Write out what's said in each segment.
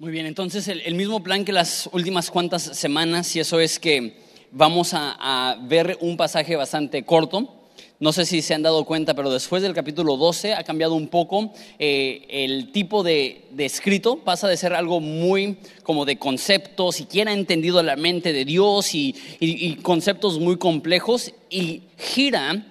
Muy bien, entonces el, mismo plan que las últimas cuantas semanas, y eso es que vamos a, ver un pasaje bastante corto. No sé si se han dado cuenta, pero después del capítulo 12 ha cambiado un poco eh, el tipo de, escrito, pasa de ser algo muy como de conceptos, siquiera entendido la mente de Dios y conceptos muy complejos, y gira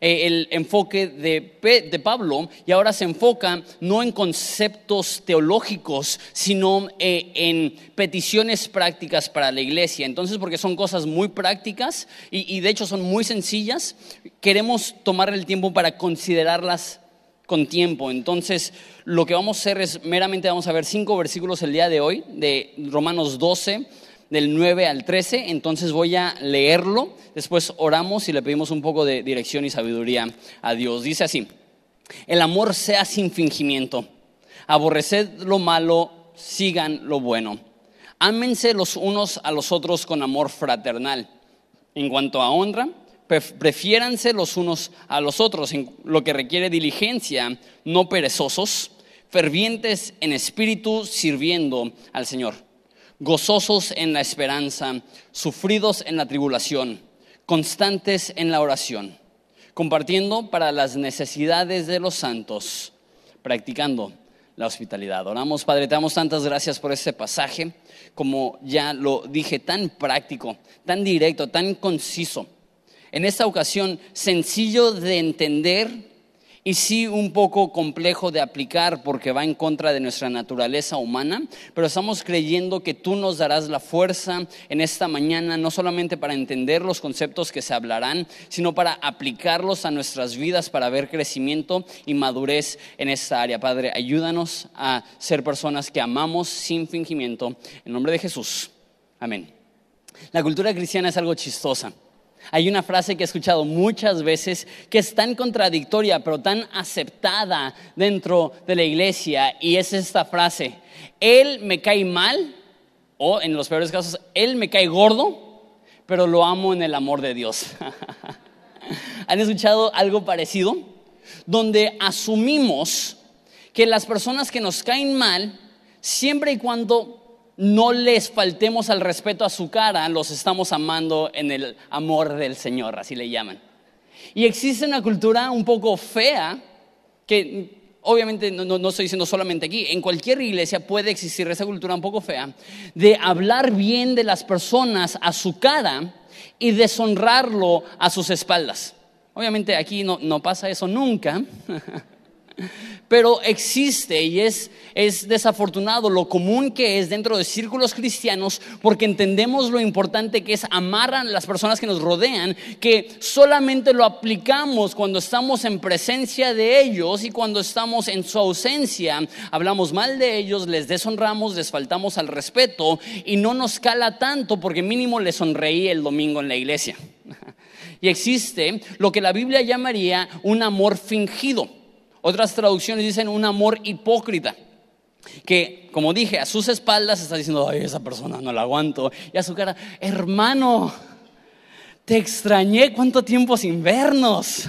el enfoque de, Pablo y ahora se enfoca no en conceptos teológicos, sino eh, en peticiones prácticas para la iglesia. Entonces, porque son cosas muy prácticas y, y de hecho son muy sencillas, queremos tomar el tiempo para considerarlas con tiempo. Entonces, lo que vamos a hacer es meramente vamos a ver cinco versículos el día de hoy de Romanos 12 del 9 al 13, entonces voy a leerlo, después oramos y le pedimos un poco de dirección y sabiduría a Dios. Dice así, el amor sea sin fingimiento, aborreced lo malo, sigan lo bueno, ámense los unos a los otros con amor fraternal. En cuanto a honra, prefiéranse los unos a los otros en lo que requiere diligencia, no perezosos, fervientes en espíritu, sirviendo al Señor gozosos en la esperanza, sufridos en la tribulación, constantes en la oración, compartiendo para las necesidades de los santos, practicando la hospitalidad. Oramos, Padre, te damos tantas gracias por este pasaje, como ya lo dije, tan práctico, tan directo, tan conciso. En esta ocasión, sencillo de entender y sí un poco complejo de aplicar porque va en contra de nuestra naturaleza humana, pero estamos creyendo que tú nos darás la fuerza en esta mañana, no solamente para entender los conceptos que se hablarán, sino para aplicarlos a nuestras vidas, para ver crecimiento y madurez en esta área. Padre, ayúdanos a ser personas que amamos sin fingimiento. En nombre de Jesús. Amén. La cultura cristiana es algo chistosa. Hay una frase que he escuchado muchas veces que es tan contradictoria, pero tan aceptada dentro de la iglesia, y es esta frase, Él me cae mal, o en los peores casos, Él me cae gordo, pero lo amo en el amor de Dios. ¿Han escuchado algo parecido? Donde asumimos que las personas que nos caen mal, siempre y cuando no les faltemos al respeto a su cara, los estamos amando en el amor del Señor, así le llaman. Y existe una cultura un poco fea, que obviamente no, no, estoy diciendo solamente aquí, en cualquier iglesia puede existir esa cultura un poco fea, de hablar bien de las personas a su cara y deshonrarlo a sus espaldas. Obviamente aquí no, no pasa eso nunca. Pero existe y es, es desafortunado lo común que es dentro de círculos cristianos porque entendemos lo importante que es amar a las personas que nos rodean, que solamente lo aplicamos cuando estamos en presencia de ellos y cuando estamos en su ausencia. Hablamos mal de ellos, les deshonramos, les faltamos al respeto y no nos cala tanto porque mínimo les sonreí el domingo en la iglesia. Y existe lo que la Biblia llamaría un amor fingido. Otras traducciones dicen un amor hipócrita. Que, como dije, a sus espaldas está diciendo, ay, esa persona no la aguanto. Y a su cara, hermano, te extrañé cuánto tiempo sin vernos.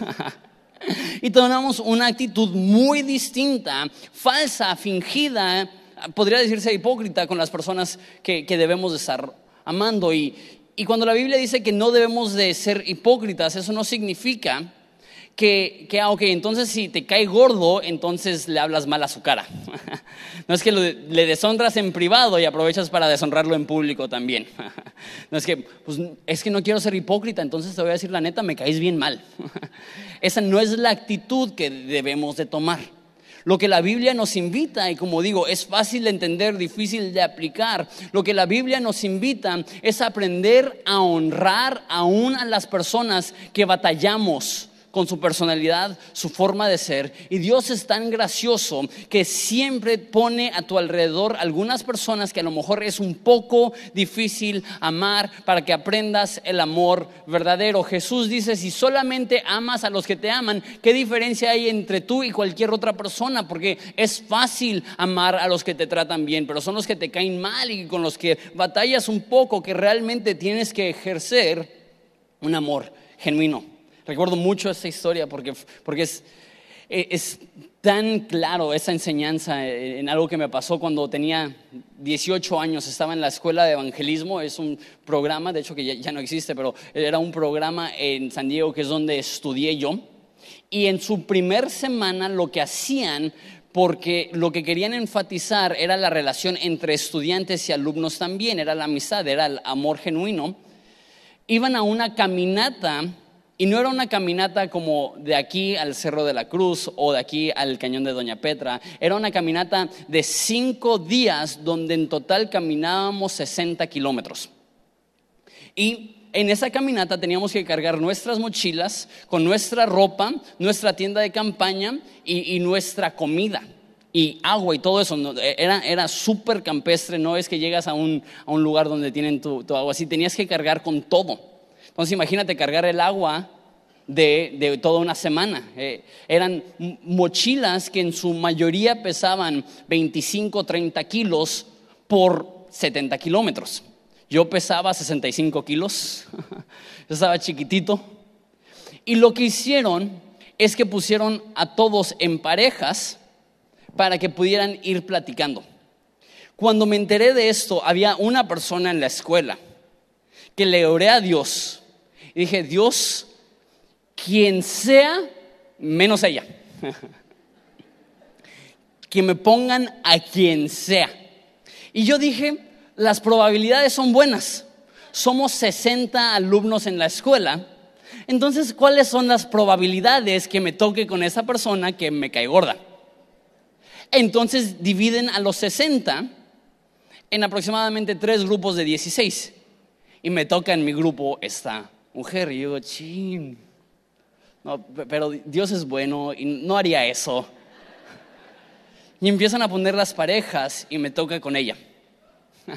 y tomamos una actitud muy distinta, falsa, fingida, podría decirse hipócrita con las personas que, debemos de estar amando. Y, y cuando la Biblia dice que no debemos de ser hipócritas, eso no significa que, que, ah, ok, entonces si te cae gordo, entonces le hablas mal a su cara. no es que le deshonras en privado y aprovechas para deshonrarlo en público también. no es que, pues, es que no quiero ser hipócrita, entonces te voy a decir la neta, me caes bien mal. Esa no es la actitud que debemos de tomar. Lo que la Biblia nos invita, y como digo, es fácil de entender, difícil de aplicar, lo que la Biblia nos invita es aprender a honrar aún a las personas que batallamos con su personalidad, su forma de ser. Y Dios es tan gracioso que siempre pone a tu alrededor algunas personas que a lo mejor es un poco difícil amar para que aprendas el amor verdadero. Jesús dice, si solamente amas a los que te aman, ¿qué diferencia hay entre tú y cualquier otra persona? Porque es fácil amar a los que te tratan bien, pero son los que te caen mal y con los que batallas un poco que realmente tienes que ejercer un amor genuino. Recuerdo mucho esta historia porque, porque es, eh, es tan claro esa enseñanza en algo que me pasó cuando tenía 18 años, estaba en la escuela de evangelismo, es un programa, de hecho que ya, no existe, pero era un programa en San Diego que es donde estudié yo. Y en su primer semana lo que hacían porque lo que querían enfatizar era la relación entre estudiantes y alumnos también, era la amistad, era el amor genuino. Iban a una caminata y no era una caminata como de aquí al Cerro de la Cruz o de aquí al Cañón de Doña Petra, era una caminata de cinco días donde en total caminábamos 60 kilómetros. Y en esa caminata teníamos que cargar nuestras mochilas con nuestra ropa, nuestra tienda de campaña y, nuestra comida y agua y todo eso. Era, era súper campestre, no es que llegas a un, lugar donde tienen tu, agua así, tenías que cargar con todo. Entonces imagínate cargar el agua de, toda una semana. Eh, eran mochilas que en su mayoría pesaban 25, 30 kilos por 70 kilómetros. Yo pesaba 65 kilos, yo estaba chiquitito. Y lo que hicieron es que pusieron a todos en parejas para que pudieran ir platicando. Cuando me enteré de esto, había una persona en la escuela que le oré a Dios dije, Dios, quien sea, menos ella. que me pongan a quien sea. Y yo dije, las probabilidades son buenas. Somos 60 alumnos en la escuela. Entonces, ¿cuáles son las probabilidades que me toque con esa persona que me cae gorda? Entonces dividen a los 60 en aproximadamente tres grupos de 16. Y me toca en mi grupo esta mujer. Y digo, chin. No, pero Dios es bueno y no haría eso. Y empiezan a poner las parejas y me toca con ella.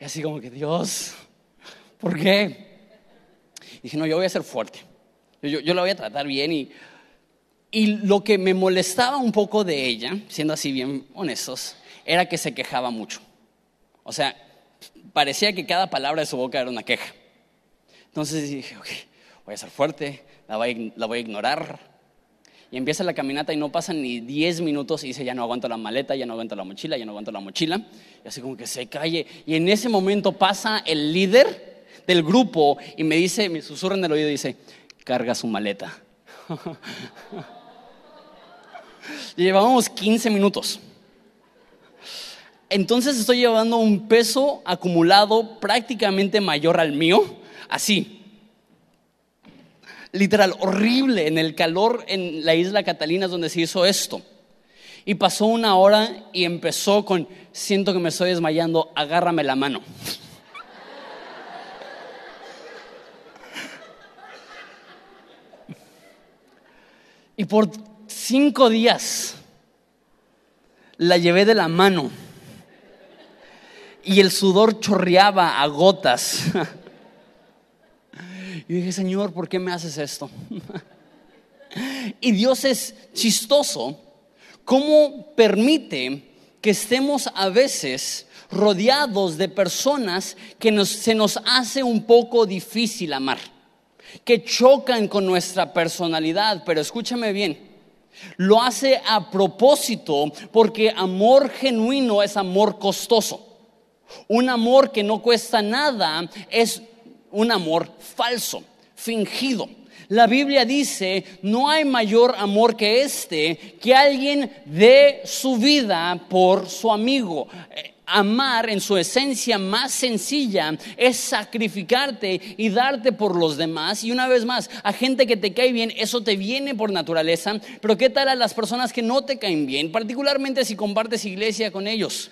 Y así como que, Dios, ¿por qué? dije, no, yo voy a ser fuerte. Yo, yo la voy a tratar bien y, y lo que me molestaba un poco de ella, siendo así bien honestos, era que se quejaba mucho. O sea, parecía que cada palabra de su boca era una queja. Entonces dije, ok, voy a ser fuerte, la voy a ignorar, y empieza la caminata y no pasan ni 10 minutos y dice, ya no aguanto la maleta, ya no aguanto la mochila, ya no aguanto la mochila. Y así como que se calle. Y en ese momento pasa el líder del grupo y me dice, me susurra en el oído y dice, carga su maleta. llevábamos 15 minutos. Entonces estoy llevando un peso acumulado prácticamente mayor al mío, así, literal, horrible, en el calor en la isla Catalina donde se hizo esto. Y pasó una hora y empezó con, siento que me estoy desmayando, agárrame la mano. Y por cinco días la llevé de la mano y el sudor chorreaba a gotas. Y dije, Señor, ¿por qué me haces esto? y Dios es chistoso, ¿cómo permite que estemos a veces rodeados de personas que se nos hace un poco difícil amar, que chocan con nuestra personalidad, pero escúchame bien, lo hace a propósito porque amor genuino es amor costoso. Un amor que no cuesta nada es un amor falso, fingido. La Biblia dice, no hay mayor amor que este, que alguien dé su vida por su amigo. Eh, amar en su esencia más sencilla es sacrificarte y darte por los demás. Y una vez más, a gente que te cae bien, eso te viene por naturaleza. Pero ¿qué tal a las personas que no te caen bien? Particularmente si compartes iglesia con ellos.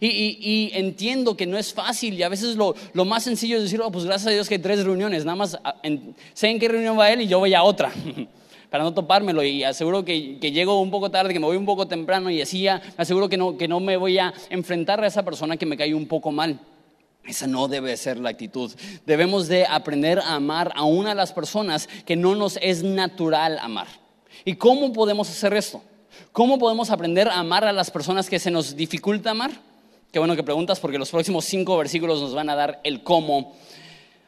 Y, entiendo que no es fácil y a veces lo, más sencillo es decir, oh, pues gracias a Dios que hay tres reuniones, nada más ah, sé en qué reunión va él y yo voy a otra, para no topármelo y aseguro que, llego un poco tarde, que me voy un poco temprano y así ya aseguro que no, me voy a enfrentar a esa persona que me cae un poco mal. Esa no debe ser la actitud. Debemos de aprender a amar a una de las personas que no nos es natural amar. ¿Y cómo podemos hacer esto? ¿Cómo podemos aprender a amar a las personas que se nos dificulta amar? Qué bueno que preguntas porque los próximos cinco versículos nos van a dar el cómo.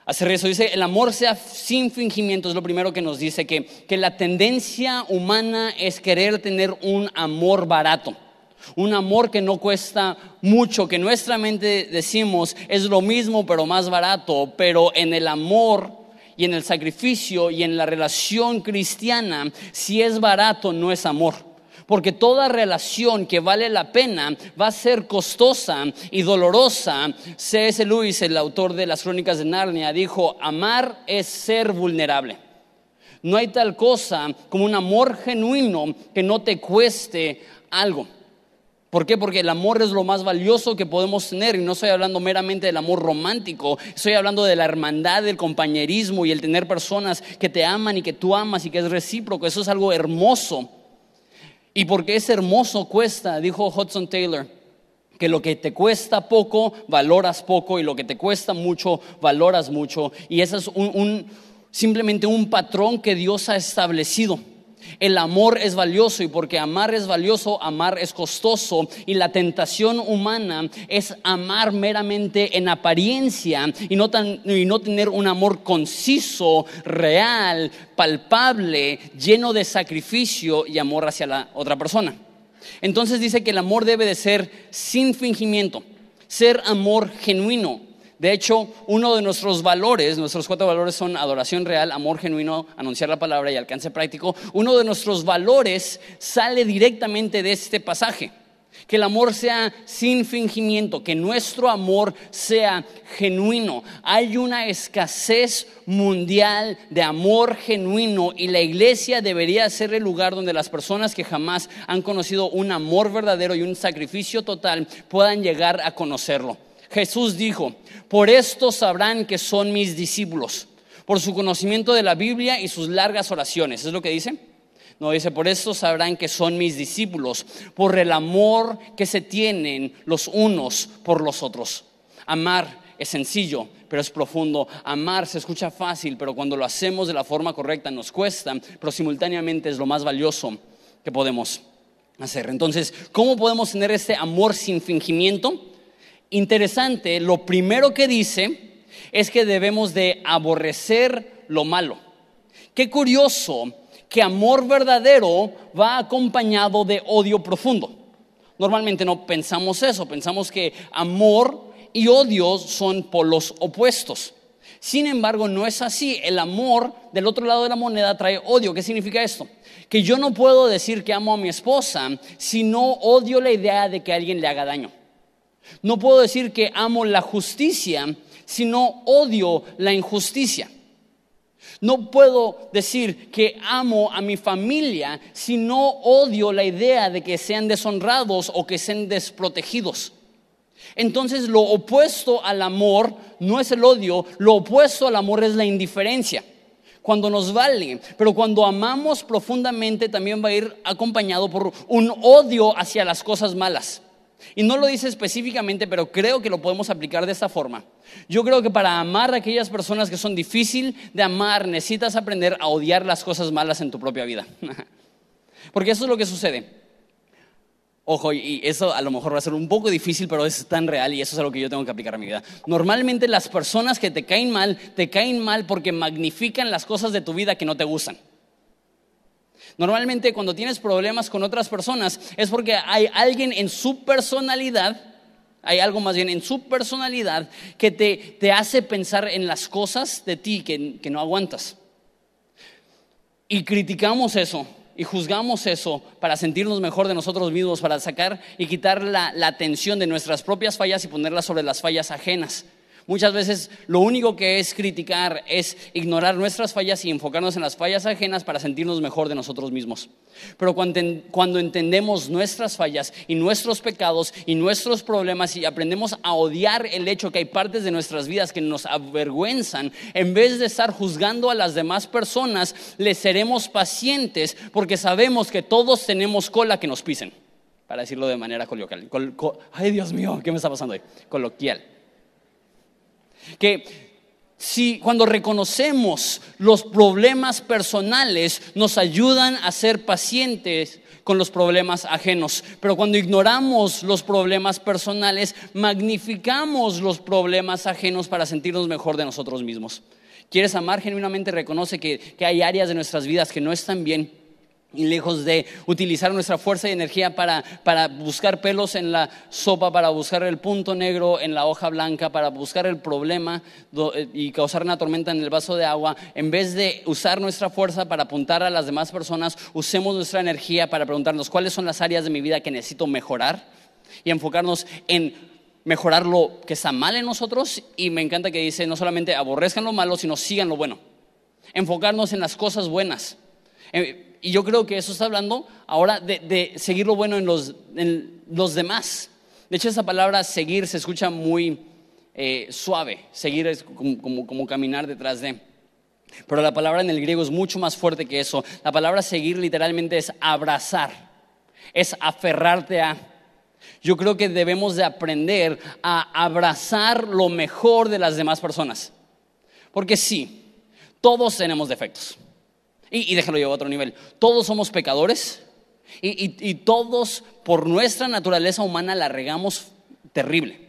hacer eso. Dice, el amor sea sin fingimiento, es lo primero que nos dice, que, que la tendencia humana es querer tener un amor barato. Un amor que no cuesta mucho, que nuestra mente decimos es lo mismo pero más barato, pero en el amor y en el sacrificio y en la relación cristiana, si es barato no es amor. Porque toda relación que vale la pena va a ser costosa y dolorosa. C.S. Lewis, el autor de las crónicas de Narnia, dijo, amar es ser vulnerable. No hay tal cosa como un amor genuino que no te cueste algo. ¿Por qué? Porque el amor es lo más valioso que podemos tener y no estoy hablando meramente del amor romántico, estoy hablando de la hermandad, del compañerismo y el tener personas que te aman y que tú amas y que es recíproco, eso es algo hermoso. Y porque es hermoso cuesta, dijo Hudson Taylor, que lo que te cuesta poco, valoras poco y lo que te cuesta mucho, valoras mucho. Y ese es simplemente un patrón que Dios ha establecido. El amor es valioso y porque amar es valioso, amar es costoso y la tentación humana es amar meramente en apariencia y no, tener un amor conciso, real, palpable, lleno de sacrificio y amor hacia la otra persona. Entonces dice que el amor debe de ser sin fingimiento, ser amor genuino, de hecho, uno de nuestros valores, nuestros cuatro valores son adoración real, amor genuino, anunciar la palabra y alcance práctico. Uno de nuestros valores sale directamente de este pasaje. Que el amor sea sin fingimiento, que nuestro amor sea genuino. Hay una escasez mundial de amor genuino y la iglesia debería ser el lugar donde las personas que jamás han conocido un amor verdadero y un sacrificio total puedan llegar a conocerlo. Jesús dijo, por esto sabrán que son mis discípulos, por su conocimiento de la Biblia y sus largas oraciones. ¿Es lo que dice? No, dice, por esto sabrán que son mis discípulos, por el amor que se tienen los unos por los otros. Amar es sencillo, pero es profundo. Amar se escucha fácil, pero cuando lo hacemos de la forma correcta nos cuesta, pero simultáneamente es lo más valioso que podemos hacer. Entonces, ¿cómo podemos tener este amor sin fingimiento? Interesante, lo primero que dice es que debemos de aborrecer lo malo. Qué curioso que amor verdadero va acompañado de odio profundo. Normalmente no pensamos eso, pensamos que amor y odio son polos opuestos. Sin embargo, no es así. El amor del otro lado de la moneda trae odio. ¿Qué significa esto? Que yo no puedo decir que amo a mi esposa si no odio la idea de que alguien le haga daño. No puedo decir que amo la justicia, sino odio la injusticia. No puedo decir que amo a mi familia si no odio la idea de que sean deshonrados o que sean desprotegidos. Entonces lo opuesto al amor no es el odio, lo opuesto al amor es la indiferencia. Cuando nos vale, pero cuando amamos profundamente también va a ir acompañado por un odio hacia las cosas malas. Y no lo dice específicamente, pero creo que lo podemos aplicar de esta forma. Yo creo que para amar a aquellas personas que son difícil de amar, necesitas aprender a odiar las cosas malas en tu propia vida. Porque eso es lo que sucede. Ojo, y eso a lo mejor va a ser un poco difícil, pero es tan real y eso es algo que yo tengo que aplicar a mi vida. Normalmente las personas que te caen mal, te caen mal porque magnifican las cosas de tu vida que no te gustan. Normalmente cuando tienes problemas con otras personas es porque hay alguien en su personalidad, hay algo más bien en su personalidad que te, hace pensar en las cosas de ti que, no aguantas. Y criticamos eso y juzgamos eso para sentirnos mejor de nosotros mismos, para sacar y quitar la, la atención de nuestras propias fallas y ponerla sobre las fallas ajenas. Muchas veces lo único que es criticar es ignorar nuestras fallas y enfocarnos en las fallas ajenas para sentirnos mejor de nosotros mismos. Pero cuando, entendemos nuestras fallas y nuestros pecados y nuestros problemas y aprendemos a odiar el hecho que hay partes de nuestras vidas que nos avergüenzan, en vez de estar juzgando a las demás personas, les seremos pacientes porque sabemos que todos tenemos cola que nos pisen, para decirlo de manera coloquial. ay Dios mío, ¿qué me está pasando ahí? Coloquial. Que Si cuando reconocemos los problemas personales nos ayudan a ser pacientes con los problemas ajenos, pero cuando ignoramos los problemas personales, magnificamos los problemas ajenos para sentirnos mejor de nosotros mismos. ¿Quieres amar genuinamente? Reconoce que, que hay áreas de nuestras vidas que no están bien y lejos de utilizar nuestra fuerza y energía para, para, buscar pelos en la sopa, para buscar el punto negro en la hoja blanca, para buscar el problema eh, y causar una tormenta en el vaso de agua, en vez de usar nuestra fuerza para apuntar a las demás personas, usemos nuestra energía para preguntarnos cuáles son las áreas de mi vida que necesito mejorar y enfocarnos en mejorar lo que está mal en nosotros. Y me encanta que dice, no solamente aborrezcan lo malo, sino sigan lo bueno. Enfocarnos en las cosas buenas. Y yo creo que eso está hablando ahora de, seguir lo bueno en los, demás. De hecho, esa palabra seguir se escucha muy eh, suave. Seguir es como, como caminar detrás de. Pero la palabra en el griego es mucho más fuerte que eso. La palabra seguir literalmente es abrazar, es aferrarte a. Yo creo que debemos de aprender a abrazar lo mejor de las demás personas. Porque sí, todos tenemos defectos. Y, déjalo yo a otro nivel. Todos somos pecadores y, todos por nuestra naturaleza humana la regamos terrible.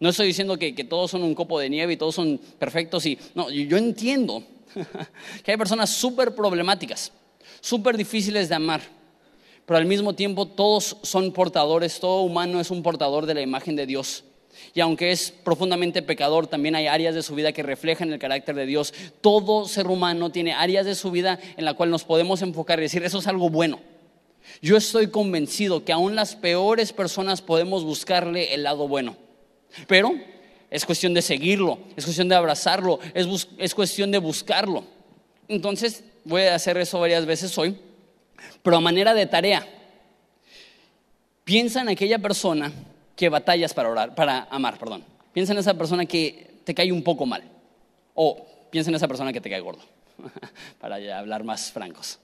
No estoy diciendo que, todos son un copo de nieve y todos son perfectos. Y, no, yo entiendo que hay personas súper problemáticas, súper difíciles de amar, pero al mismo tiempo todos son portadores, todo humano es un portador de la imagen de Dios. Y aunque es profundamente pecador, también hay áreas de su vida que reflejan el carácter de Dios. Todo ser humano tiene áreas de su vida en la cual nos podemos enfocar y decir, eso es algo bueno. Yo estoy convencido que aún las peores personas podemos buscarle el lado bueno. Pero es cuestión de seguirlo, es cuestión de abrazarlo, es, es cuestión de buscarlo. Entonces, voy a hacer eso varias veces hoy, pero a manera de tarea. Piensa en aquella persona que batallas para orar, para amar, perdón. Piensa en esa persona que te cae un poco mal. O piensa en esa persona que te cae gordo. para hablar más francos.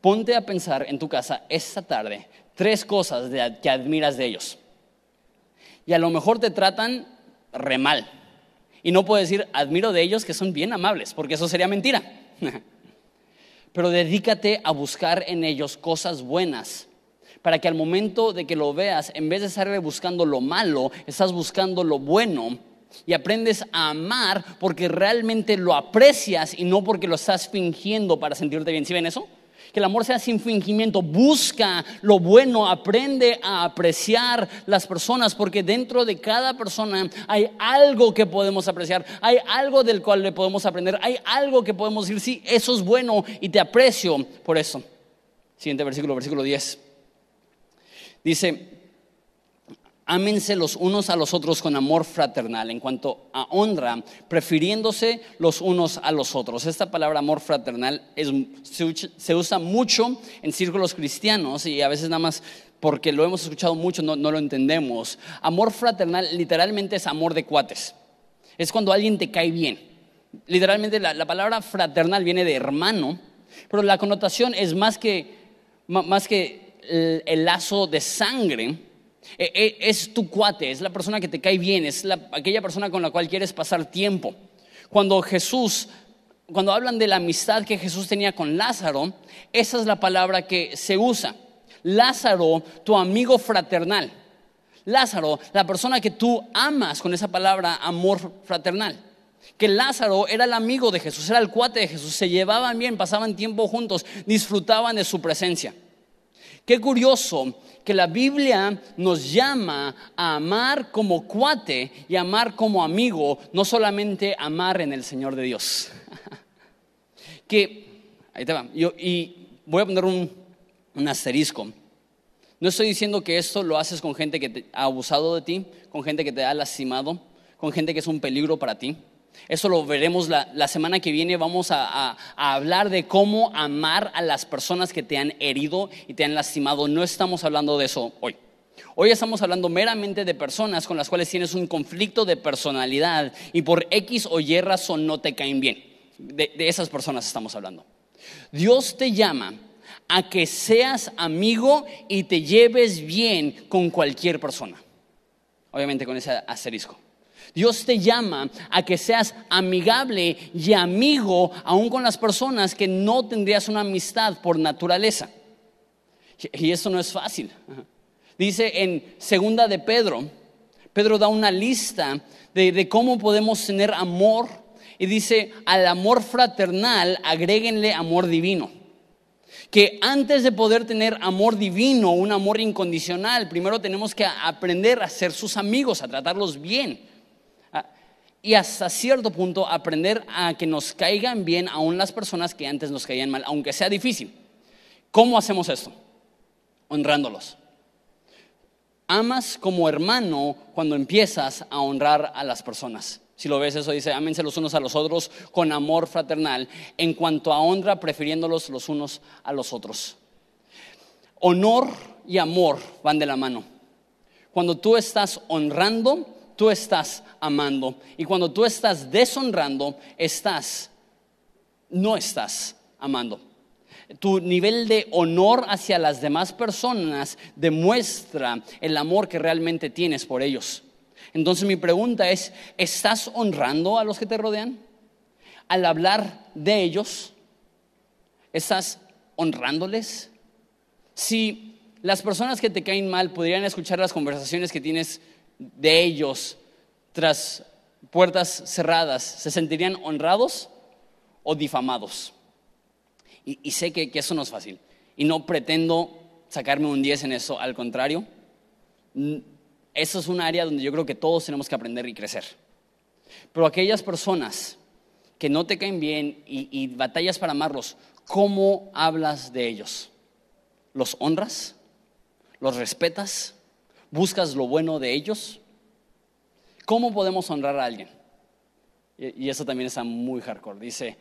Ponte a pensar en tu casa esta tarde tres cosas que admiras de ellos. Y a lo mejor te tratan re mal. Y no puedo decir admiro de ellos que son bien amables, porque eso sería mentira. Pero dedícate a buscar en ellos cosas buenas para que al momento de que lo veas, en vez de estar buscando lo malo, estás buscando lo bueno y aprendes a amar porque realmente lo aprecias y no porque lo estás fingiendo para sentirte bien. ¿Sí ven eso? Que el amor sea sin fingimiento, busca lo bueno, aprende a apreciar las personas, porque dentro de cada persona hay algo que podemos apreciar, hay algo del cual le podemos aprender, hay algo que podemos decir, sí, eso es bueno y te aprecio por eso. Siguiente versículo, versículo 10. Dice, ámense los unos a los otros con amor fraternal, en cuanto a honra, prefiriéndose los unos a los otros. Esta palabra amor fraternal se, usa mucho en círculos cristianos y a veces nada más porque lo hemos escuchado mucho no, lo entendemos. Amor fraternal literalmente es amor de cuates. Es cuando alguien te cae bien. Literalmente la, palabra fraternal viene de hermano, pero la connotación es más que, más que el, lazo de sangre, e, e, es tu cuate, es la persona que te cae bien, es aquella persona con la cual quieres pasar tiempo. Cuando Jesús, cuando hablan de la amistad que Jesús tenía con Lázaro, esa es la palabra que se usa. Lázaro, tu amigo fraternal. Lázaro, la persona que tú amas con esa palabra amor fraternal. Que Lázaro era el amigo de Jesús, era el cuate de Jesús, se llevaban bien, pasaban tiempo juntos, disfrutaban de su presencia. Qué curioso que la Biblia nos llama a amar como cuate y amar como amigo, no solamente amar en el Señor de Dios. que, ahí te va, Yo, y voy a poner un, un asterisco. No estoy diciendo que esto lo haces con gente que te ha abusado de ti, con gente que te ha lastimado, con gente que es un peligro para ti. Eso lo veremos la, semana que viene. Vamos a, hablar de cómo amar a las personas que te han herido y te han lastimado. No estamos hablando de eso hoy. Hoy estamos hablando meramente de personas con las cuales tienes un conflicto de personalidad y por X o Y razón no te caen bien. de esas personas estamos hablando. Dios te llama a que seas amigo y te lleves bien con cualquier persona. Obviamente con ese asterisco. Dios te llama a que seas amigable y amigo aún con las personas que no tendrías una amistad por naturaleza. Y eso no es fácil. Dice en segunda de Pedro, Pedro da una lista de, de cómo podemos tener amor y dice, al amor fraternal agréguenle amor divino que antes de poder tener amor divino, un amor incondicional, primero tenemos que aprender a ser sus amigos, a tratarlos bien. Y hasta cierto punto aprender a que nos caigan bien aún las personas que antes nos caían mal, aunque sea difícil. ¿Cómo hacemos esto? Honrándolos. Amas como hermano cuando empiezas a honrar a las personas. Si lo ves, eso dice, ámense los unos a los otros con amor fraternal, en cuanto a honra, prefiriéndolos los unos a los otros. Honor y amor van de la mano. Cuando tú estás honrando, tú estás amando. Y cuando tú estás deshonrando, estás, no estás amando. Tu nivel de honor hacia las demás personas demuestra el amor que realmente tienes por ellos. Entonces mi pregunta es, ¿estás honrando a los que te rodean? Al hablar de ellos, ¿estás honrándoles? Si las personas que te caen mal pudieran escuchar las conversaciones que tienes de ellos tras puertas cerradas, ¿se sentirían honrados o difamados? Y, sé que, eso no es fácil. Y no pretendo sacarme un 10 en eso, al contrario eso es un área donde yo creo que todos tenemos que aprender y crecer. Pero aquellas personas que no te caen bien y, batallas para amarlos, ¿cómo hablas de ellos? ¿Los honras? ¿Los respetas? ¿Buscas lo bueno de ellos? ¿Cómo podemos honrar a alguien? Y, eso también está muy hardcore. Dice,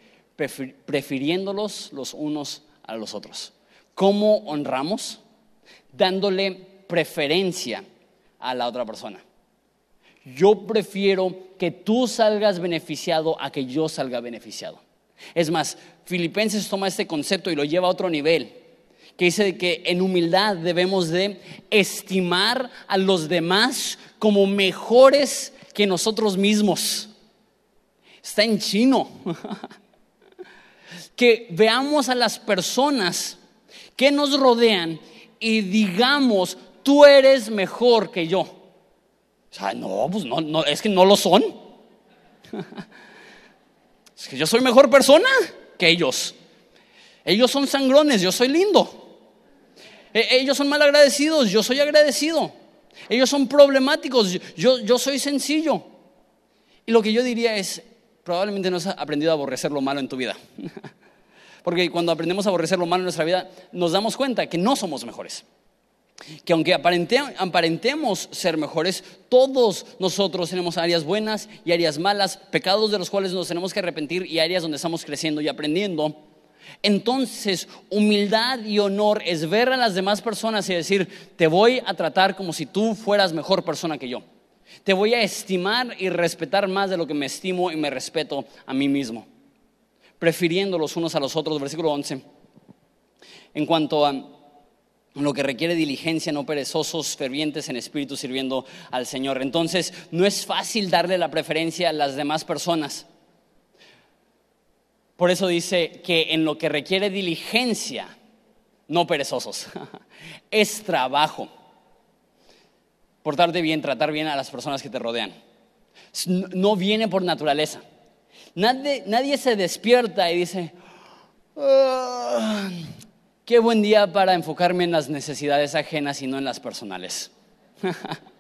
prefiriéndolos los unos a los otros. ¿Cómo honramos? Dándole preferencia a la otra persona. Yo prefiero que tú salgas beneficiado a que yo salga beneficiado. Es más, Filipenses toma este concepto y lo lleva a otro nivel, que dice que en humildad debemos de estimar a los demás como mejores que nosotros mismos. Está en chino. que veamos a las personas que nos rodean y digamos, tú eres mejor que yo. O sea, no, pues no, no, es que no lo son. es que yo soy mejor persona que ellos. Ellos son sangrones, yo soy lindo. E, ellos son mal agradecidos, yo soy agradecido. Ellos son problemáticos, yo, yo soy sencillo. Y lo que yo diría es, probablemente no has aprendido a aborrecer lo malo en tu vida. Porque cuando aprendemos a aborrecer lo malo en nuestra vida, nos damos cuenta que no somos mejores que aunque aparentemos ser mejores, todos nosotros tenemos áreas buenas y áreas malas, pecados de los cuales nos tenemos que arrepentir y áreas donde estamos creciendo y aprendiendo. Entonces, humildad y honor es ver a las demás personas y decir, te voy a tratar como si tú fueras mejor persona que yo. Te voy a estimar y respetar más de lo que me estimo y me respeto a mí mismo. Prefiriendo los unos a los otros, versículo 11. En cuanto a lo que requiere diligencia, no perezosos, fervientes en espíritu sirviendo al Señor. Entonces, no es fácil darle la preferencia a las demás personas. Por eso dice que en lo que requiere diligencia, no perezosos, es trabajo. Portarte bien, tratar bien a las personas que te rodean. No viene por naturaleza. Nadie, nadie se despierta y dice, ah, Qué buen día para enfocarme en las necesidades ajenas y no en las personales.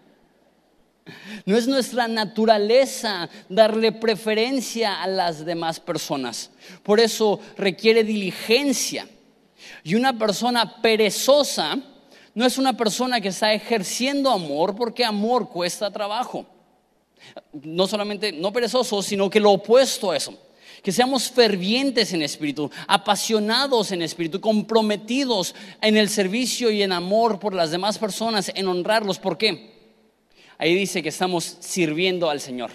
No es nuestra naturaleza darle preferencia a las demás personas. Por eso requiere diligencia. Y una persona perezosa no es una persona que está ejerciendo amor porque amor cuesta trabajo. No solamente no perezoso, sino que lo opuesto a eso que seamos fervientes en espíritu, apasionados en espíritu, comprometidos en el servicio y en amor por las demás personas, en honrarlos. ¿Por qué? Ahí dice que estamos sirviendo al Señor.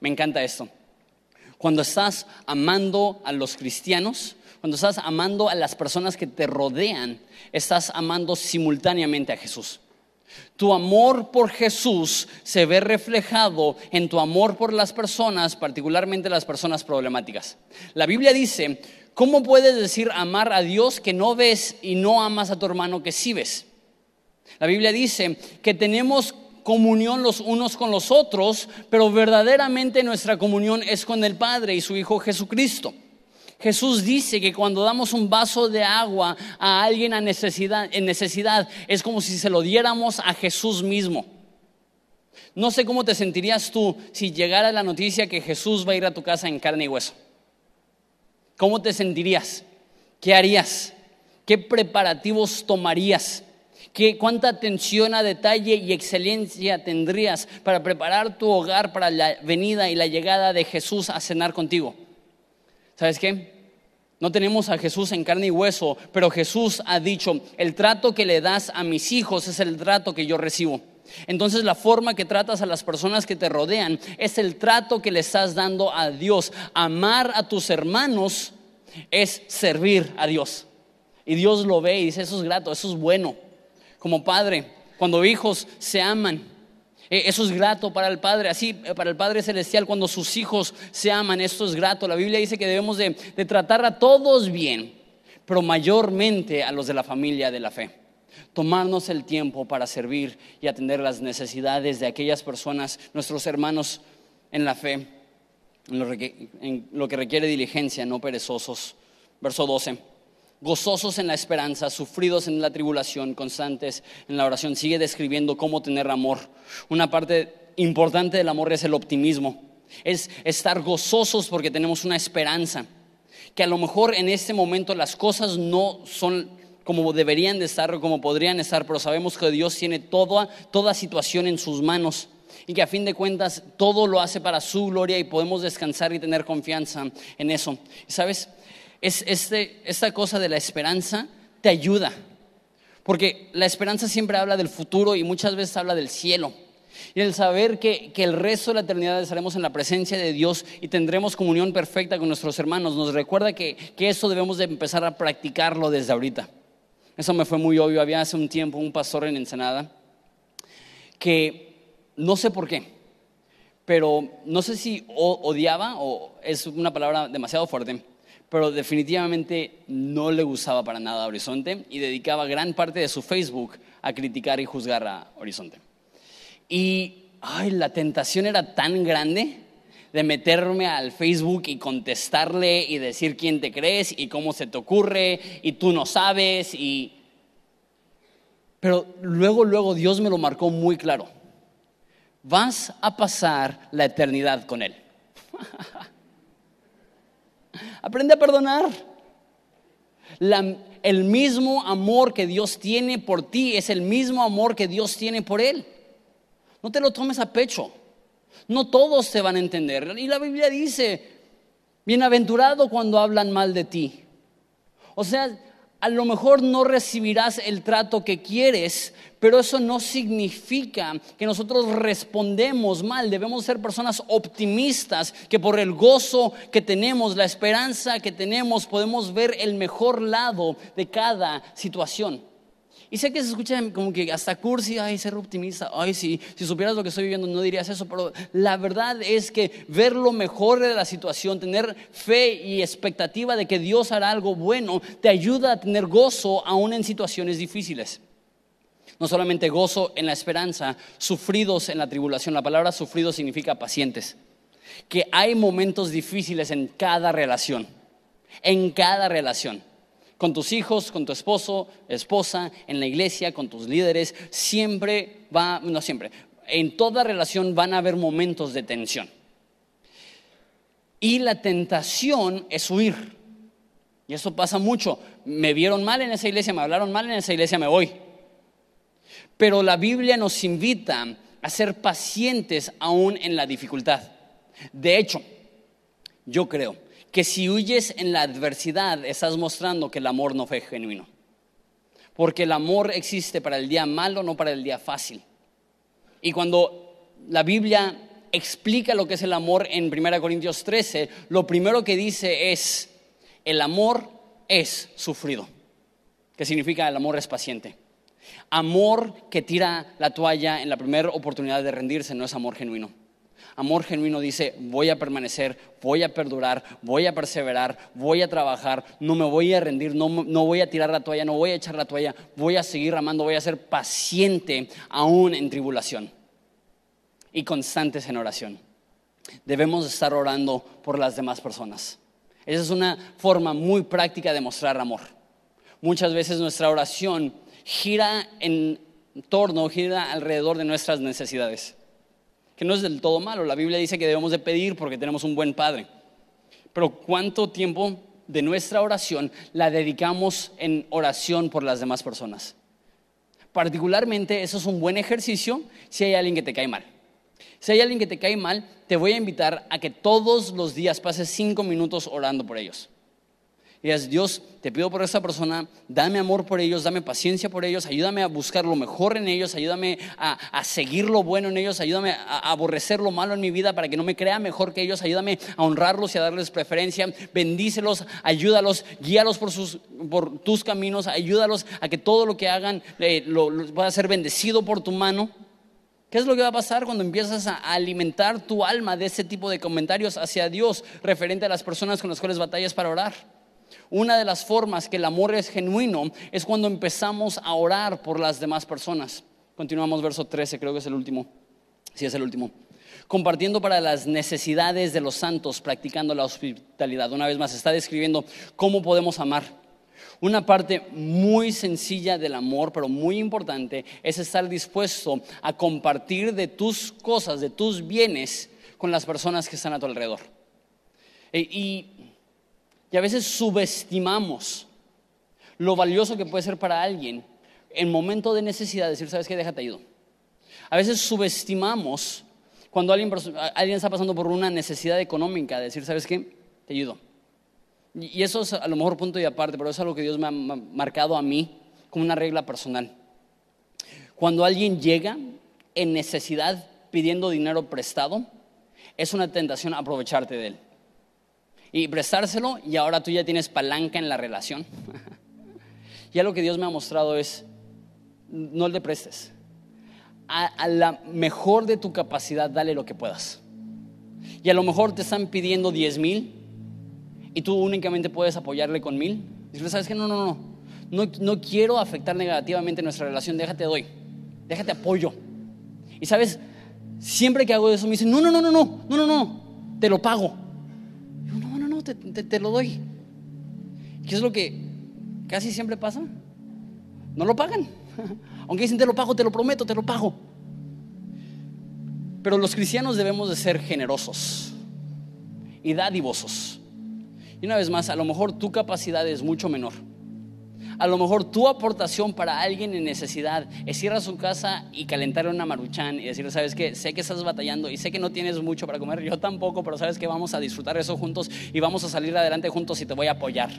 Me encanta esto. Cuando estás amando a los cristianos, cuando estás amando a las personas que te rodean, estás amando simultáneamente a Jesús. Tu amor por Jesús se ve reflejado en tu amor por las personas, particularmente las personas problemáticas. La Biblia dice, ¿cómo puedes decir amar a Dios que no ves y no amas a tu hermano que sí ves? La Biblia dice que tenemos comunión los unos con los otros, pero verdaderamente nuestra comunión es con el Padre y su Hijo Jesucristo. Jesús dice que cuando damos un vaso de agua a alguien en necesidad es como si se lo diéramos a Jesús mismo. No sé cómo te sentirías tú si llegara la noticia que Jesús va a ir a tu casa en carne y hueso. ¿Cómo te sentirías? ¿Qué harías? ¿Qué preparativos tomarías? ¿Qué, ¿Cuánta atención a detalle y excelencia tendrías para preparar tu hogar para la venida y la llegada de Jesús a cenar contigo? ¿Sabes qué? No tenemos a Jesús en carne y hueso, pero Jesús ha dicho, el trato que le das a mis hijos es el trato que yo recibo. Entonces la forma que tratas a las personas que te rodean es el trato que le estás dando a Dios. Amar a tus hermanos es servir a Dios. Y Dios lo ve y dice, eso es grato, eso es bueno. Como padre, cuando hijos se aman, eh, eso es grato para el Padre, así eh, para el Padre Celestial cuando sus hijos se aman, esto es grato. La Biblia dice que debemos de, de tratar a todos bien, pero mayormente a los de la familia de la fe. Tomarnos el tiempo para servir y atender las necesidades de aquellas personas, nuestros hermanos en la fe, en lo, en lo que requiere diligencia, no perezosos. Verso 12 gozosos en la esperanza, sufridos en la tribulación, constantes en la oración. Sigue describiendo cómo tener amor. Una parte importante del amor es el optimismo, es estar gozosos porque tenemos una esperanza, que a lo mejor en este momento las cosas no son como deberían de estar o como podrían estar, pero sabemos que Dios tiene toda, toda situación en sus manos y que a fin de cuentas todo lo hace para su gloria y podemos descansar y tener confianza en eso. ¿Sabes? Es este, esta cosa de la esperanza te ayuda. Porque la esperanza siempre habla del futuro y muchas veces habla del cielo. Y el saber que, el resto de la eternidad estaremos en la presencia de Dios y tendremos comunión perfecta con nuestros hermanos, nos recuerda que, que eso debemos de empezar a practicarlo desde ahorita. Eso me fue muy obvio. Había hace un tiempo un pastor en Ensenada que no sé por qué, pero no sé si odiaba o es una palabra demasiado fuerte, pero definitivamente no le gustaba para nada a Horizonte y dedicaba gran parte de su Facebook a criticar y juzgar a Horizonte. Y ay, la tentación era tan grande de meterme al Facebook y contestarle y decir quién te crees y cómo se te ocurre y tú no sabes y pero luego luego Dios me lo marcó muy claro. Vas a pasar la eternidad con él. Aprende a perdonar. el mismo amor que Dios tiene por ti es el mismo amor que Dios tiene por Él. No te lo tomes a pecho. No todos se van a entender. Y la Biblia dice, bienaventurado cuando hablan mal de ti. O sea, a lo mejor no recibirás el trato que quieres, pero eso no significa que nosotros respondemos mal. Debemos ser personas optimistas, que por el gozo que tenemos, la esperanza que tenemos, podemos ver el mejor lado de cada situación. Y sé que se escucha como que hasta cursi, ay, ser optimista, ay, si, si supieras lo que estoy viviendo no dirías eso, pero la verdad es que ver lo mejor de la situación, tener fe y expectativa de que Dios hará algo bueno, te ayuda a tener gozo aún en situaciones difíciles. No solamente gozo en la esperanza, sufridos en la tribulación. La palabra sufrido significa pacientes. Que hay momentos difíciles en cada relación, en cada relación con tus hijos, con tu esposo, esposa, en la iglesia, con tus líderes, siempre va, no siempre, en toda relación van a haber momentos de tensión. Y la tentación es huir. Y eso pasa mucho. Me vieron mal en esa iglesia, me hablaron mal en esa iglesia, me voy. Pero la Biblia nos invita a ser pacientes aún en la dificultad. De hecho, yo creo que si huyes en la adversidad estás mostrando que el amor no fue genuino. Porque el amor existe para el día malo, no para el día fácil. Y cuando la Biblia explica lo que es el amor en 1 Corintios 13, lo primero que dice es, el amor es sufrido, que significa el amor es paciente. Amor que tira la toalla en la primera oportunidad de rendirse no es amor genuino. Amor genuino dice, voy a permanecer, voy a perdurar, voy a perseverar, voy a trabajar, no me voy a rendir, no, no, voy a tirar la toalla, no voy a echar la toalla, voy a seguir amando, voy a ser paciente aún en tribulación y constantes en oración. Debemos estar orando por las demás personas. Esa es una forma muy práctica de mostrar amor. Muchas veces nuestra oración gira en torno, gira alrededor de nuestras necesidades que no es del todo malo. La Biblia dice que debemos de pedir porque tenemos un buen Padre. Pero ¿cuánto tiempo de nuestra oración la dedicamos en oración por las demás personas? Particularmente eso es un buen ejercicio si hay alguien que te cae mal. Si hay alguien que te cae mal, te voy a invitar a que todos los días pases cinco minutos orando por ellos. Y Dios, te pido por esa persona, dame amor por ellos, dame paciencia por ellos, ayúdame a buscar lo mejor en ellos, ayúdame a, seguir lo bueno en ellos, ayúdame a, aborrecer lo malo en mi vida para que no me crea mejor que ellos, ayúdame a honrarlos y a darles preferencia, bendícelos, ayúdalos, guíalos por, sus, por tus caminos, ayúdalos a que todo lo que hagan eh, lo, pueda ser bendecido por tu mano. ¿Qué es lo que va a pasar cuando empiezas a alimentar tu alma de ese tipo de comentarios hacia Dios referente a las personas con las cuales batallas para orar? Una de las formas que el amor es genuino es cuando empezamos a orar por las demás personas. Continuamos verso 13, creo que es el último. Sí, es el último. Compartiendo para las necesidades de los santos, practicando la hospitalidad. Una vez más, está describiendo cómo podemos amar. Una parte muy sencilla del amor, pero muy importante, es estar dispuesto a compartir de tus cosas, de tus bienes, con las personas que están a tu alrededor. E, y y a veces subestimamos lo valioso que puede ser para alguien en momento de necesidad decir, ¿sabes qué? Déjate ayudo. A veces subestimamos cuando alguien, alguien está pasando por una necesidad económica, decir, ¿sabes qué? Te ayudo. Y eso es a lo mejor punto y aparte, pero es algo que Dios me ha marcado a mí como una regla personal. Cuando alguien llega en necesidad pidiendo dinero prestado, es una tentación aprovecharte de él y prestárselo y ahora tú ya tienes palanca en la relación. ya lo que Dios me ha mostrado es, no le prestes. A, la mejor de tu capacidad, dale lo que puedas. Y a lo mejor te están pidiendo 10 mil y tú únicamente puedes apoyarle con mil. Dices, ¿sabes qué? No, no, no, no. No quiero afectar negativamente nuestra relación, déjate doy, déjate apoyo. Y sabes, siempre que hago eso me dicen, no, no, no, no, no, no, no, te lo pago te, lo doy. ¿Qué es lo que casi siempre pasa? No lo pagan. Aunque dicen te lo pago, te lo prometo, te lo pago. Pero los cristianos debemos de ser generosos y dadivosos. Y una vez más, a lo mejor tu capacidad es mucho menor a lo mejor tu aportación para alguien en necesidad es ir a su casa y calentarle una maruchan y decirle, sabes que sé que estás batallando y sé que no tienes mucho para comer, yo tampoco, pero sabes que vamos a disfrutar eso juntos y vamos a salir adelante juntos y te voy a apoyar.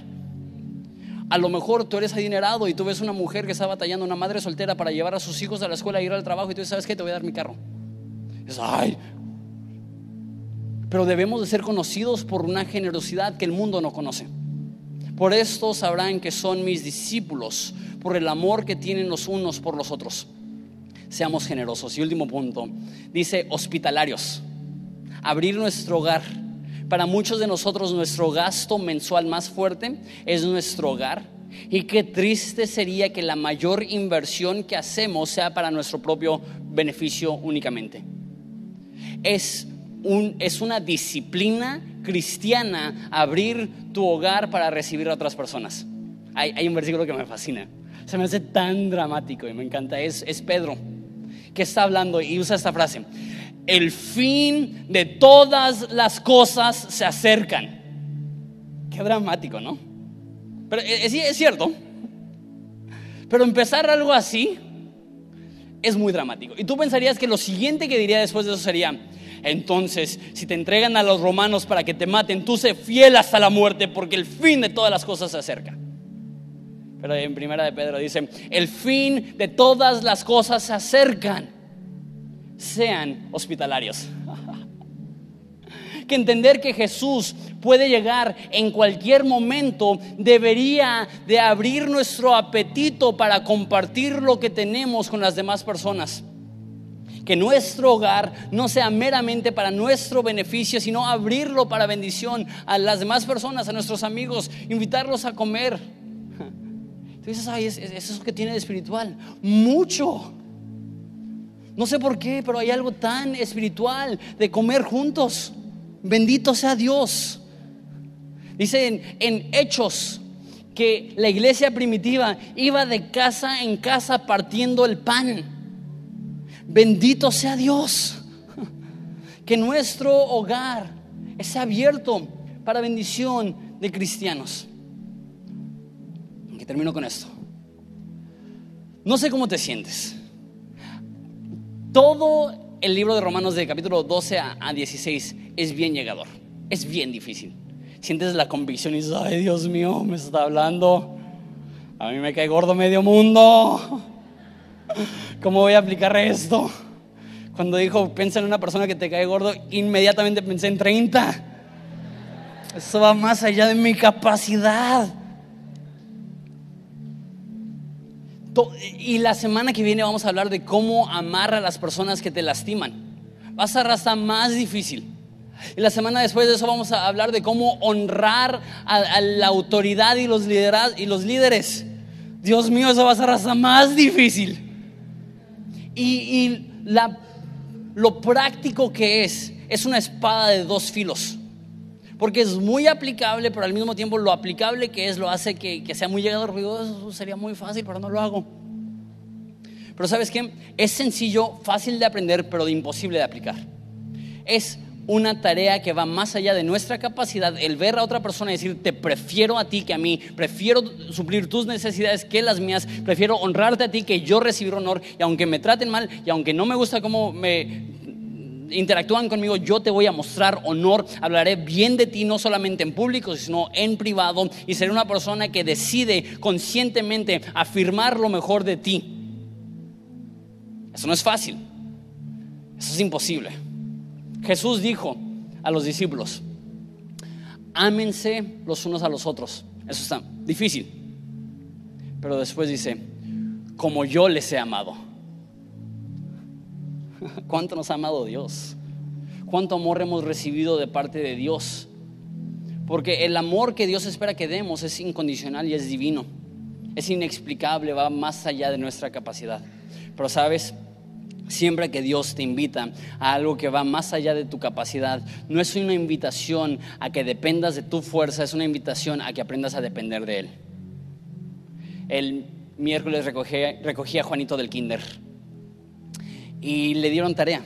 A lo mejor tú eres adinerado y tú ves una mujer que está batallando, una madre soltera para llevar a sus hijos a la escuela e ir al trabajo y tú sabes que te voy a dar mi carro. Ay. Pero debemos de ser conocidos por una generosidad que el mundo no conoce. Por esto sabrán que son mis discípulos, por el amor que tienen los unos por los otros. Seamos generosos. Y último punto, dice hospitalarios. Abrir nuestro hogar. Para muchos de nosotros nuestro gasto mensual más fuerte es nuestro hogar. Y qué triste sería que la mayor inversión que hacemos sea para nuestro propio beneficio únicamente. Es, un, es una disciplina cristiana abrir tu hogar para recibir a otras personas. Hay, un versículo que me fascina. Se me hace tan dramático y me encanta. Es, es Pedro que está hablando y usa esta frase. El fin de todas las cosas se acercan. Qué dramático, ¿no? Pero es, es cierto. Pero empezar algo así es muy dramático. Y tú pensarías que lo siguiente que diría después de eso sería, entonces, si te entregan a los romanos para que te maten, tú sé fiel hasta la muerte porque el fin de todas las cosas se acerca. Pero en primera de Pedro dice, el fin de todas las cosas se acercan. Sean hospitalarios. Que entender que Jesús puede llegar en cualquier momento debería de abrir nuestro apetito para compartir lo que tenemos con las demás personas. Que nuestro hogar no sea meramente para nuestro beneficio, sino abrirlo para bendición a las demás personas, a nuestros amigos, invitarlos a comer. Entonces, ay, es, es eso que tiene de espiritual. Mucho. No sé por qué, pero hay algo tan espiritual de comer juntos. Bendito sea Dios. Dice en, Hechos que la iglesia primitiva iba de casa en casa partiendo el pan. Bendito sea Dios. Que nuestro hogar esté abierto para bendición de cristianos. Que termino con esto. No sé cómo te sientes. Todo el libro de Romanos de capítulo 12 a 16 es bien llegador. Es bien difícil. Sientes la convicción y dices, ay Dios mío, me está hablando. A mí me cae gordo medio mundo. ¿Cómo voy a aplicar esto? Cuando dijo, piensa en una persona que te cae gordo, inmediatamente pensé en 30. Eso va más allá de mi capacidad. Y la semana que viene vamos a hablar de cómo amar a las personas que te lastiman. Va a ser hasta más difícil. Y la semana después de eso vamos a hablar de cómo honrar a, la autoridad y los, y los líderes. Dios mío, eso va a ser hasta más difícil. Y, lo práctico que es, es una espada de dos filos. Porque es muy aplicable, pero al mismo tiempo lo aplicable que es lo hace que, sea muy llegador. Eso sería muy fácil, pero no lo hago. Pero ¿sabes qué? Es sencillo, fácil de aprender, pero imposible de aplicar. Es una tarea que va más allá de nuestra capacidad, el ver a otra persona y decir, te prefiero a ti que a mí, prefiero suplir tus necesidades que las mías, prefiero honrarte a ti que yo recibir honor, y aunque me traten mal, y aunque no me gusta cómo me interactúan conmigo, yo te voy a mostrar honor, hablaré bien de ti, no solamente en público, sino en privado, y seré una persona que decide conscientemente afirmar lo mejor de ti. Eso no es fácil, eso es imposible. Jesús dijo a los discípulos, ámense los unos a los otros. Eso está difícil. Pero después dice, como yo les he amado. ¿Cuánto nos ha amado Dios? ¿Cuánto amor hemos recibido de parte de Dios? Porque el amor que Dios espera que demos es incondicional y es divino. Es inexplicable, va más allá de nuestra capacidad. Pero sabes, Siempre que Dios te invita a algo que va más allá de tu capacidad, no es una invitación a que dependas de tu fuerza, es una invitación a que aprendas a depender de Él. El miércoles recogí, a Juanito del Kinder y le dieron tarea.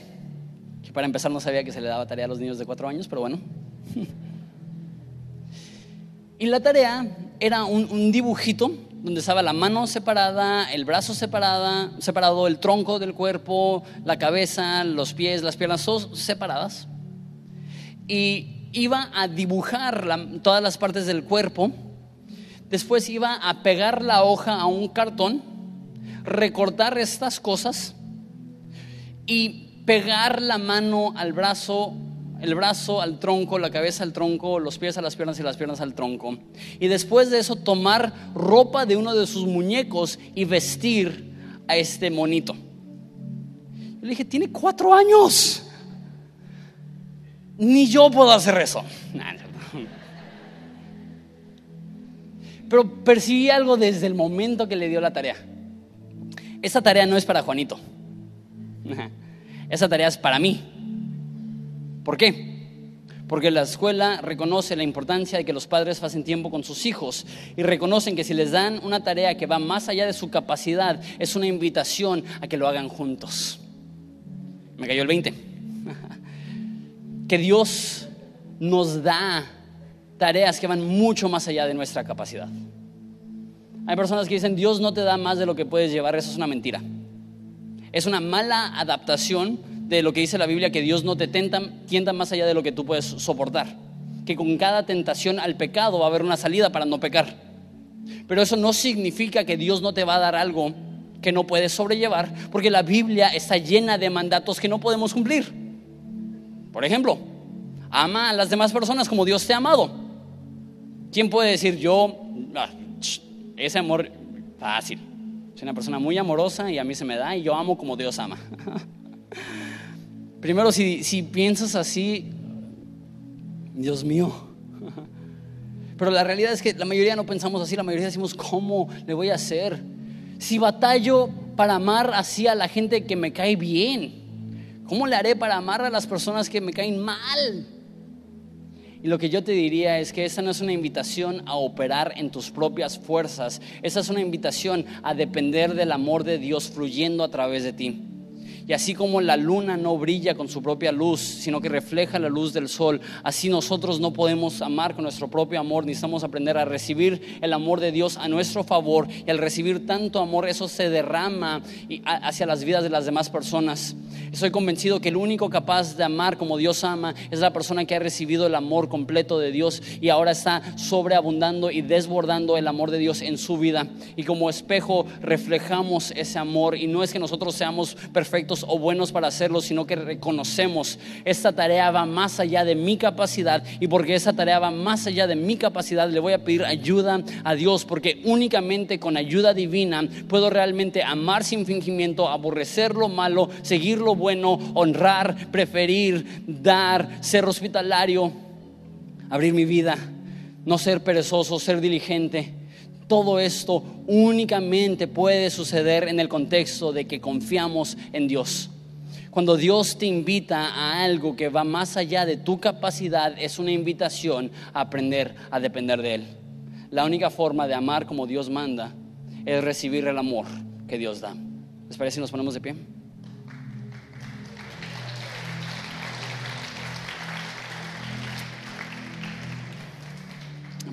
Que para empezar no sabía que se le daba tarea a los niños de cuatro años, pero bueno. y la tarea era un dibujito donde estaba la mano separada, el brazo separada, separado, el tronco del cuerpo, la cabeza, los pies, las piernas, todos separadas. Y iba a dibujar todas las partes del cuerpo. Después iba a pegar la hoja a un cartón, recortar estas cosas y pegar la mano al brazo el brazo al tronco, la cabeza al tronco, los pies a las piernas y las piernas al tronco. Y después de eso tomar ropa de uno de sus muñecos y vestir a este monito. Yo le dije, tiene cuatro años. Ni yo puedo hacer eso. Pero percibí algo desde el momento que le dio la tarea. Esa tarea no es para Juanito. Esa tarea es para mí. ¿Por qué? Porque la escuela reconoce la importancia de que los padres pasen tiempo con sus hijos y reconocen que si les dan una tarea que va más allá de su capacidad, es una invitación a que lo hagan juntos. Me cayó el 20. Que Dios nos da tareas que van mucho más allá de nuestra capacidad. Hay personas que dicen, Dios no te da más de lo que puedes llevar, eso es una mentira. Es una mala adaptación de lo que dice la Biblia, que Dios no te tenta, tienta más allá de lo que tú puedes soportar. Que con cada tentación al pecado va a haber una salida para no pecar. Pero eso no significa que Dios no te va a dar algo que no puedes sobrellevar, porque la Biblia está llena de mandatos que no podemos cumplir. Por ejemplo, ama a las demás personas como Dios te ha amado. ¿Quién puede decir yo, ah, ese amor fácil? Soy una persona muy amorosa y a mí se me da y yo amo como Dios ama. Primero, si, si piensas así, Dios mío. Pero la realidad es que la mayoría no pensamos así, la mayoría decimos, ¿cómo le voy a hacer? Si batallo para amar así a la gente que me cae bien, ¿cómo le haré para amar a las personas que me caen mal? Y lo que yo te diría es que esta no es una invitación a operar en tus propias fuerzas, esa es una invitación a depender del amor de Dios fluyendo a través de ti. Y así como la luna no brilla con su propia luz, sino que refleja la luz del sol, así nosotros no podemos amar con nuestro propio amor, necesitamos aprender a recibir el amor de Dios a nuestro favor. Y al recibir tanto amor, eso se derrama hacia las vidas de las demás personas. Estoy convencido que el único capaz de amar como Dios ama es la persona que ha recibido el amor completo de Dios y ahora está sobreabundando y desbordando el amor de Dios en su vida. Y como espejo reflejamos ese amor y no es que nosotros seamos o buenos para hacerlo, sino que reconocemos esta tarea va más allá de mi capacidad y porque esa tarea va más allá de mi capacidad, le voy a pedir ayuda a Dios, porque únicamente con ayuda divina puedo realmente amar sin fingimiento, aborrecer lo malo, seguir lo bueno, honrar, preferir, dar, ser hospitalario, abrir mi vida, no ser perezoso, ser diligente todo esto únicamente puede suceder en el contexto de que confiamos en Dios. Cuando Dios te invita a algo que va más allá de tu capacidad, es una invitación a aprender a depender de Él. La única forma de amar como Dios manda es recibir el amor que Dios da. ¿Les parece si nos ponemos de pie?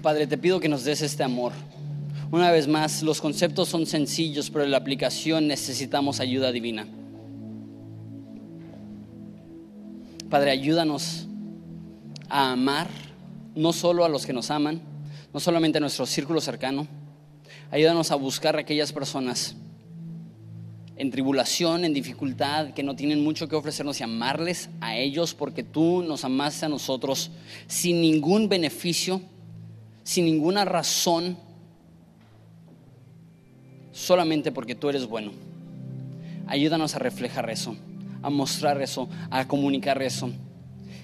Padre, te pido que nos des este amor. Una vez más, los conceptos son sencillos, pero en la aplicación necesitamos ayuda divina. Padre, ayúdanos a amar no solo a los que nos aman, no solamente a nuestro círculo cercano, ayúdanos a buscar a aquellas personas en tribulación, en dificultad, que no tienen mucho que ofrecernos y amarles a ellos porque tú nos amaste a nosotros sin ningún beneficio, sin ninguna razón solamente porque tú eres bueno. Ayúdanos a reflejar eso, a mostrar eso, a comunicar eso.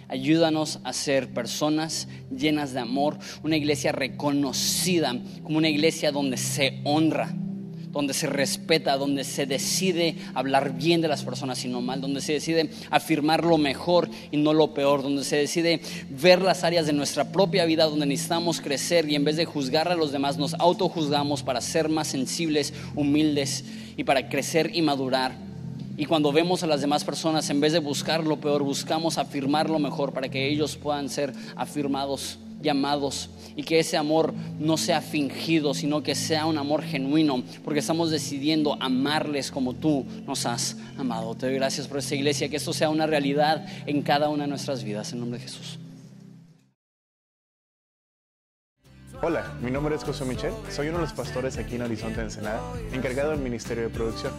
Ayúdanos a ser personas llenas de amor, una iglesia reconocida como una iglesia donde se honra donde se respeta, donde se decide hablar bien de las personas y no mal, donde se decide afirmar lo mejor y no lo peor, donde se decide ver las áreas de nuestra propia vida donde necesitamos crecer y en vez de juzgar a los demás nos autojuzgamos para ser más sensibles, humildes y para crecer y madurar. Y cuando vemos a las demás personas, en vez de buscar lo peor, buscamos afirmar lo mejor para que ellos puedan ser afirmados llamados y que ese amor no sea fingido, sino que sea un amor genuino, porque estamos decidiendo amarles como tú nos has amado. Te doy gracias por esta iglesia, que esto sea una realidad en cada una de nuestras vidas, en nombre de Jesús. Hola, mi nombre es José Michel, soy uno de los pastores aquí en Horizonte Ensenada, encargado del Ministerio de Producción.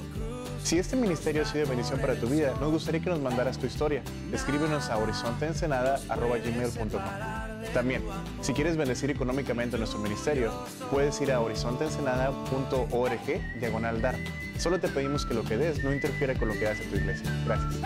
Si este ministerio ha sido bendición para tu vida, nos gustaría que nos mandaras tu historia. Escríbenos a horizonteensenada.gmail.com también, si quieres bendecir económicamente nuestro ministerio, puedes ir a horizonteensenada.org diagonal dar. Solo te pedimos que lo que des no interfiera con lo que hace tu iglesia. Gracias.